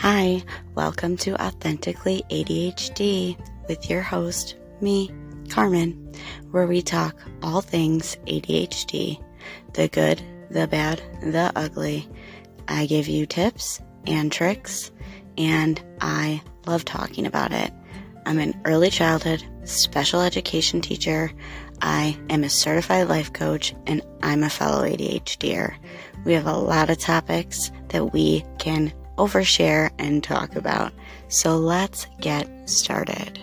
Hi, welcome to Authentically ADHD with your host, me, Carmen, where we talk all things ADHD the good, the bad, the ugly. I give you tips and tricks, and I love talking about it. I'm an early childhood special education teacher. I am a certified life coach, and I'm a fellow ADHDer. We have a lot of topics that we can overshare and talk about. So let's get started.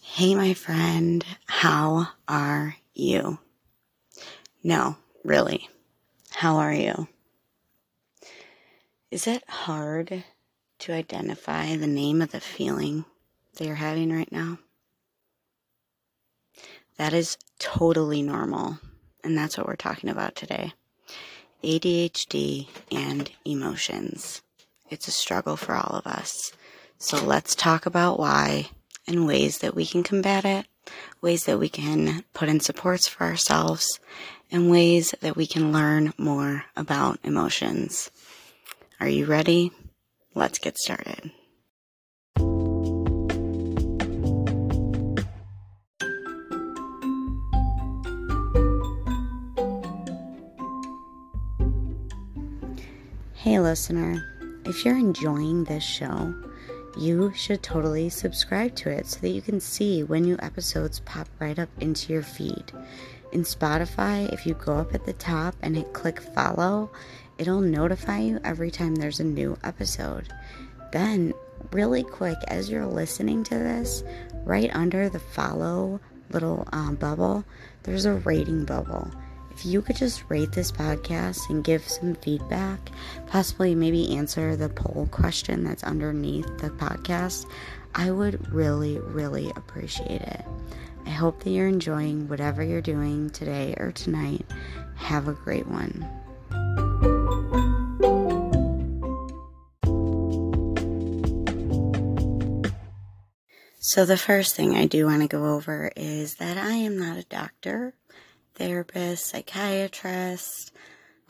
Hey, my friend, how are you? No, really, how are you? Is it hard to identify the name of the feeling that you're having right now? That is totally normal. And that's what we're talking about today ADHD and emotions. It's a struggle for all of us. So let's talk about why and ways that we can combat it, ways that we can put in supports for ourselves, and ways that we can learn more about emotions. Are you ready? Let's get started. Hey, listener, if you're enjoying this show, you should totally subscribe to it so that you can see when new episodes pop right up into your feed. In Spotify, if you go up at the top and hit click follow, it'll notify you every time there's a new episode. Then, really quick, as you're listening to this, right under the follow little um, bubble, there's a rating bubble if you could just rate this podcast and give some feedback, possibly maybe answer the poll question that's underneath the podcast, I would really, really appreciate it. I hope that you're enjoying whatever you're doing today or tonight. Have a great one. So, the first thing I do want to go over is that I am not a doctor therapist, psychiatrist.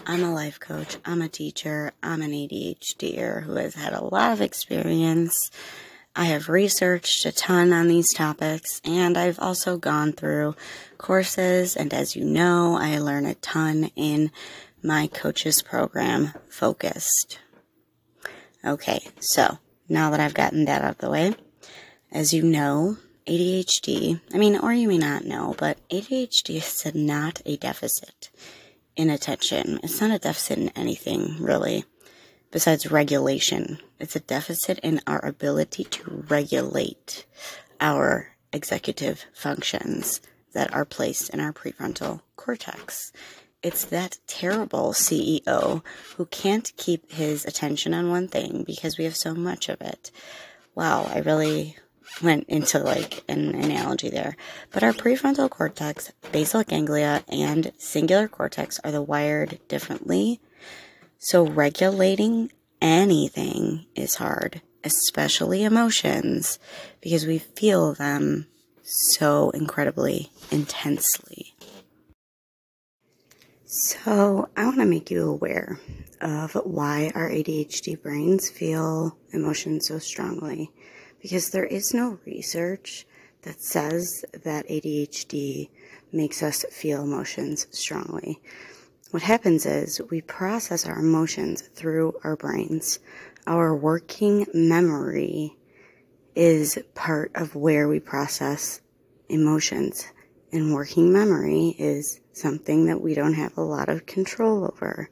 I'm a life coach. I'm a teacher. I'm an ADHDer who has had a lot of experience. I have researched a ton on these topics and I've also gone through courses. And as you know, I learn a ton in my coaches program focused. Okay, so now that I've gotten that out of the way, as you know, ADHD, I mean, or you may not know, but ADHD is not a deficit in attention. It's not a deficit in anything, really, besides regulation. It's a deficit in our ability to regulate our executive functions that are placed in our prefrontal cortex. It's that terrible CEO who can't keep his attention on one thing because we have so much of it. Wow, I really went into like an analogy there. But our prefrontal cortex, basal ganglia, and cingulate cortex are the wired differently. So regulating anything is hard, especially emotions, because we feel them so incredibly intensely. So, I want to make you aware of why our ADHD brains feel emotions so strongly because there is no research that says that ADHD makes us feel emotions strongly. What happens is we process our emotions through our brains. Our working memory is part of where we process emotions. And working memory is something that we don't have a lot of control over.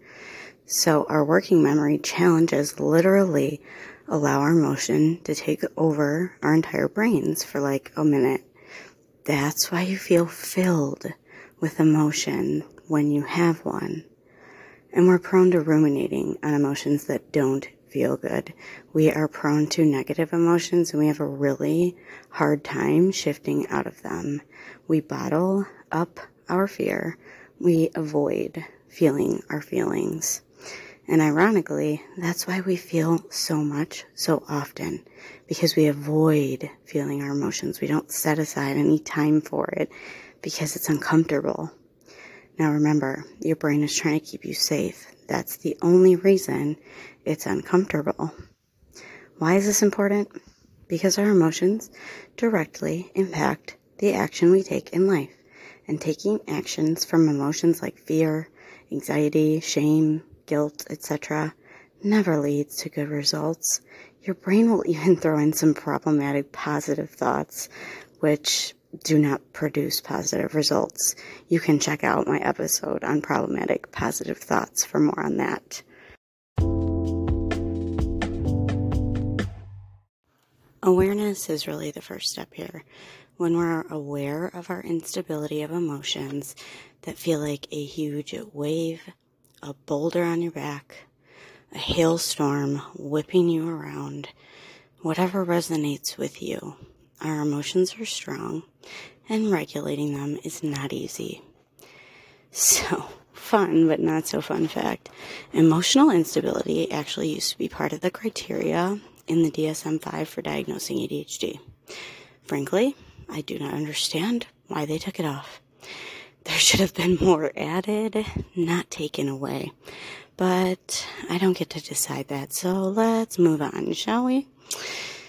So our working memory challenges literally allow our emotion to take over our entire brains for like a minute. That's why you feel filled with emotion when you have one. And we're prone to ruminating on emotions that don't feel good. We are prone to negative emotions and we have a really hard time shifting out of them. We bottle up our fear. We avoid feeling our feelings. And ironically, that's why we feel so much so often because we avoid feeling our emotions. We don't set aside any time for it because it's uncomfortable. Now remember, your brain is trying to keep you safe. That's the only reason it's uncomfortable. Why is this important? Because our emotions directly impact the action we take in life. And taking actions from emotions like fear, anxiety, shame, guilt, etc., never leads to good results. Your brain will even throw in some problematic positive thoughts, which do not produce positive results. You can check out my episode on problematic positive thoughts for more on that. Awareness is really the first step here. When we're aware of our instability of emotions that feel like a huge wave, a boulder on your back, a hailstorm whipping you around, whatever resonates with you, our emotions are strong and regulating them is not easy. So, fun but not so fun fact emotional instability actually used to be part of the criteria in the DSM 5 for diagnosing ADHD. Frankly, I do not understand why they took it off. There should have been more added, not taken away. But I don't get to decide that, so let's move on, shall we?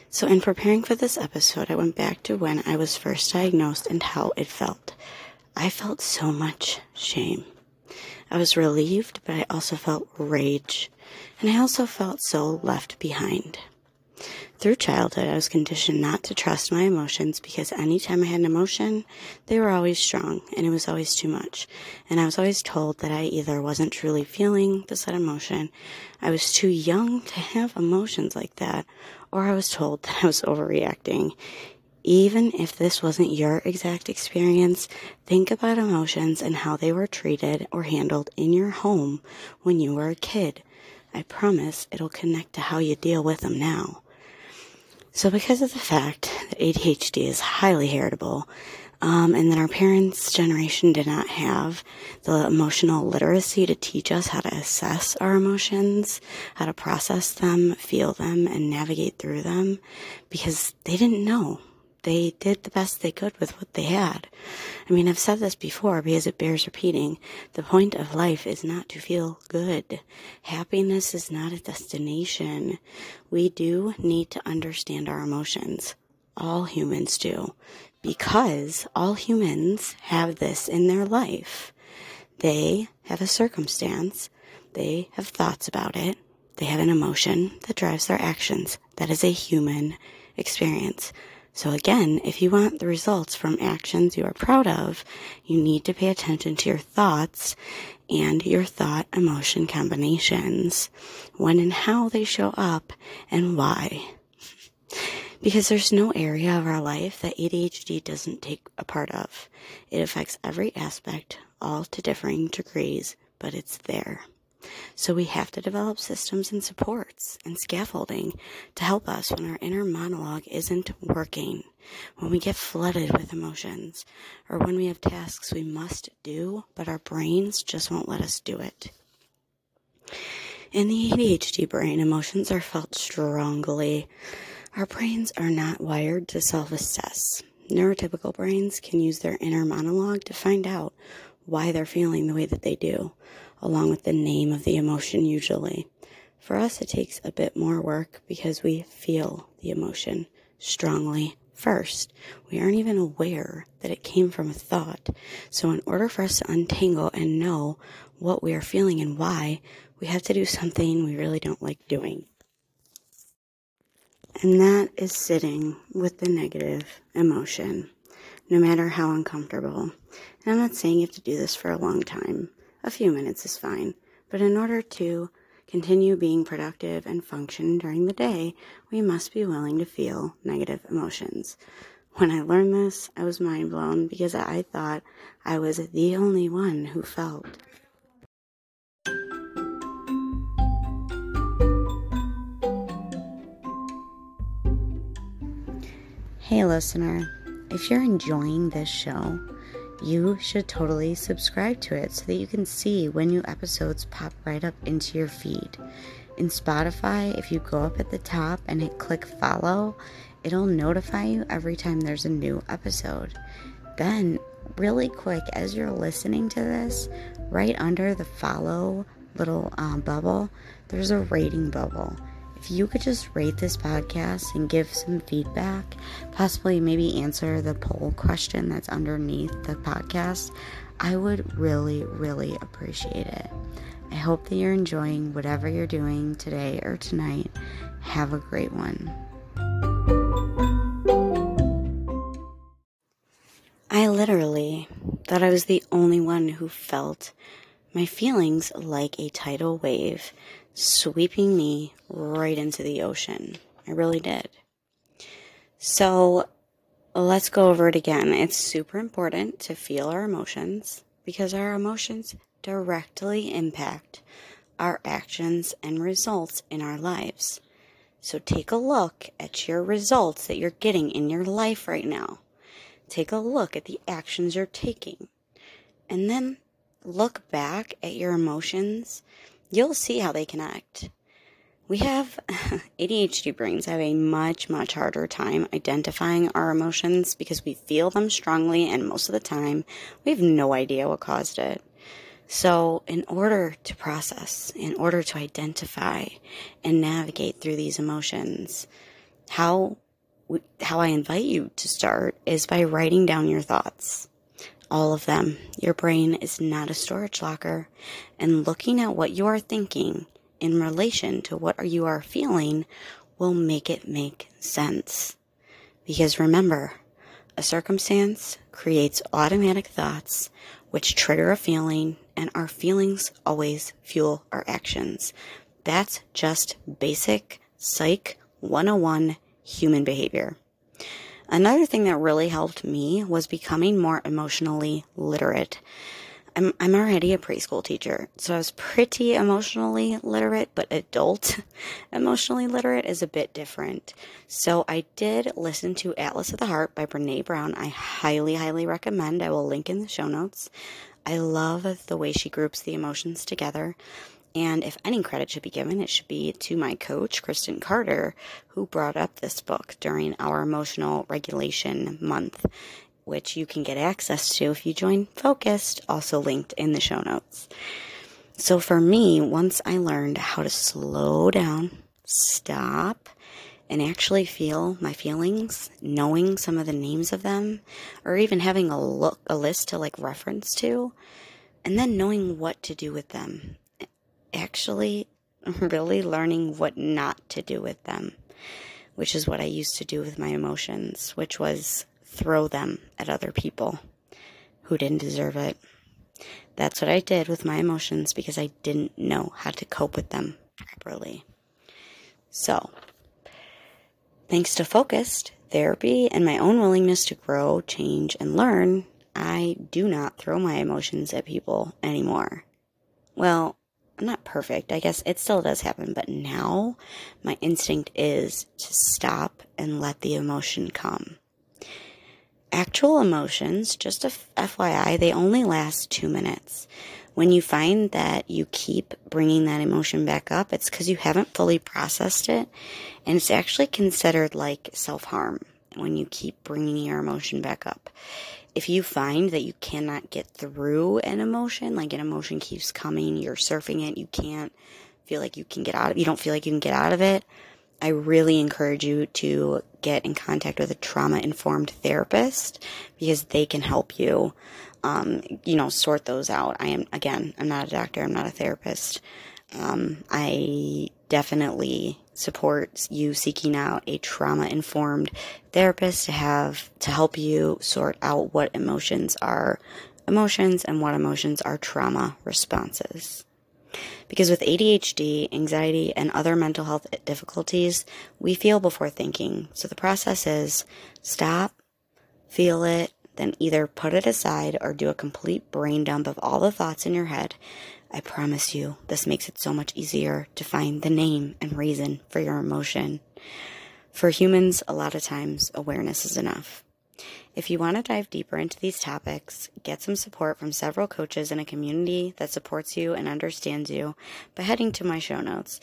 So, in preparing for this episode, I went back to when I was first diagnosed and how it felt. I felt so much shame. I was relieved, but I also felt rage. And I also felt so left behind. Through childhood, I was conditioned not to trust my emotions because anytime I had an emotion, they were always strong and it was always too much. And I was always told that I either wasn't truly feeling the said emotion, I was too young to have emotions like that, or I was told that I was overreacting. Even if this wasn't your exact experience, think about emotions and how they were treated or handled in your home when you were a kid. I promise it'll connect to how you deal with them now. So, because of the fact that ADHD is highly heritable, um, and that our parents' generation did not have the emotional literacy to teach us how to assess our emotions, how to process them, feel them, and navigate through them, because they didn't know they did the best they could with what they had. I mean, I've said this before because it bears repeating. The point of life is not to feel good. Happiness is not a destination. We do need to understand our emotions. All humans do. Because all humans have this in their life. They have a circumstance. They have thoughts about it. They have an emotion that drives their actions. That is a human experience. So again, if you want the results from actions you are proud of, you need to pay attention to your thoughts and your thought emotion combinations, when and how they show up and why. Because there's no area of our life that ADHD doesn't take a part of. It affects every aspect, all to differing degrees, but it's there. So we have to develop systems and supports and scaffolding to help us when our inner monologue isn't working, when we get flooded with emotions, or when we have tasks we must do, but our brains just won't let us do it. In the ADHD brain, emotions are felt strongly. Our brains are not wired to self assess. Neurotypical brains can use their inner monologue to find out why they're feeling the way that they do along with the name of the emotion usually. For us, it takes a bit more work because we feel the emotion strongly first. We aren't even aware that it came from a thought. So, in order for us to untangle and know what we are feeling and why, we have to do something we really don't like doing. And that is sitting with the negative emotion, no matter how uncomfortable. And I'm not saying you have to do this for a long time. A few minutes is fine, but in order to continue being productive and function during the day, we must be willing to feel negative emotions. When I learned this, I was mind blown because I thought I was the only one who felt. Hey, listener, if you're enjoying this show, you should totally subscribe to it so that you can see when new episodes pop right up into your feed. In Spotify, if you go up at the top and hit click follow, it'll notify you every time there's a new episode. Then, really quick, as you're listening to this, right under the follow little um, bubble, there's a rating bubble. If you could just rate this podcast and give some feedback, possibly maybe answer the poll question that's underneath the podcast, I would really, really appreciate it. I hope that you're enjoying whatever you're doing today or tonight. Have a great one. I literally thought I was the only one who felt my feelings like a tidal wave sweeping me right into the ocean. I really did. So let's go over it again. It's super important to feel our emotions because our emotions directly impact our actions and results in our lives. So take a look at your results that you're getting in your life right now. Take a look at the actions you're taking. And then look back at your emotions. You'll see how they connect. We have ADHD brains have a much, much harder time identifying our emotions because we feel them strongly, and most of the time, we have no idea what caused it. So, in order to process, in order to identify and navigate through these emotions, how how I invite you to start is by writing down your thoughts. All of them. Your brain is not a storage locker, and looking at what you are thinking in relation to what you are feeling will make it make sense. Because remember, a circumstance creates automatic thoughts which trigger a feeling, and our feelings always fuel our actions. That's just basic psych 101 human behavior. Another thing that really helped me was becoming more emotionally literate. I'm, I'm already a preschool teacher, so I was pretty emotionally literate, but adult emotionally literate is a bit different. So I did listen to Atlas of the Heart by Brene Brown. I highly, highly recommend. I will link in the show notes. I love the way she groups the emotions together. And if any credit should be given, it should be to my coach, Kristen Carder, who brought up this book during our emotional regulation month which you can get access to if you join Focused, also linked in the show notes. So for me, once I learned how to slow down, stop, and actually feel my feelings, knowing some of the names of them, or even having a look, a list to like reference to, and then knowing what to do with them. Actually, really learning what not to do with them, which is what I used to do with my emotions, which was throw them at other people who didn't deserve it. That's what I did with my emotions because I didn't know how to cope with them properly. So, thanks to focused therapy and my own willingness to grow, change, and learn, I do not throw my emotions at people anymore. Well, not perfect. I guess it still does happen, but now my instinct is to stop and let the emotion come. Actual emotions, just a FYI, they only last two minutes. When you find that you keep bringing that emotion back up, it's because you haven't fully processed it. And it's actually considered like self harm when you keep bringing your emotion back up. If you find that you cannot get through an emotion, like an emotion keeps coming, you're surfing it, you can't feel like you can get out of, you don't feel like you can get out of it, I really encourage you to get in contact with a trauma informed therapist because they can help you, um, you know, sort those out. I am, again, I'm not a doctor, I'm not a therapist. Um, I definitely support you seeking out a trauma informed therapist to have to help you sort out what emotions are emotions and what emotions are trauma responses. Because with ADHD, anxiety, and other mental health difficulties, we feel before thinking. So the process is stop, feel it, then either put it aside or do a complete brain dump of all the thoughts in your head. I promise you, this makes it so much easier to find the name and reason for your emotion. For humans, a lot of times, awareness is enough. If you want to dive deeper into these topics, get some support from several coaches in a community that supports you and understands you by heading to my show notes.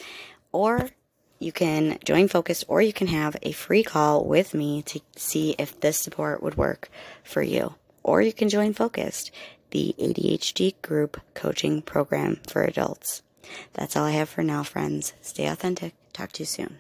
Or you can join Focus or you can have a free call with me to see if this support would work for you or you can join Focused, the ADHD group coaching program for adults. That's all I have for now, friends. Stay authentic. Talk to you soon.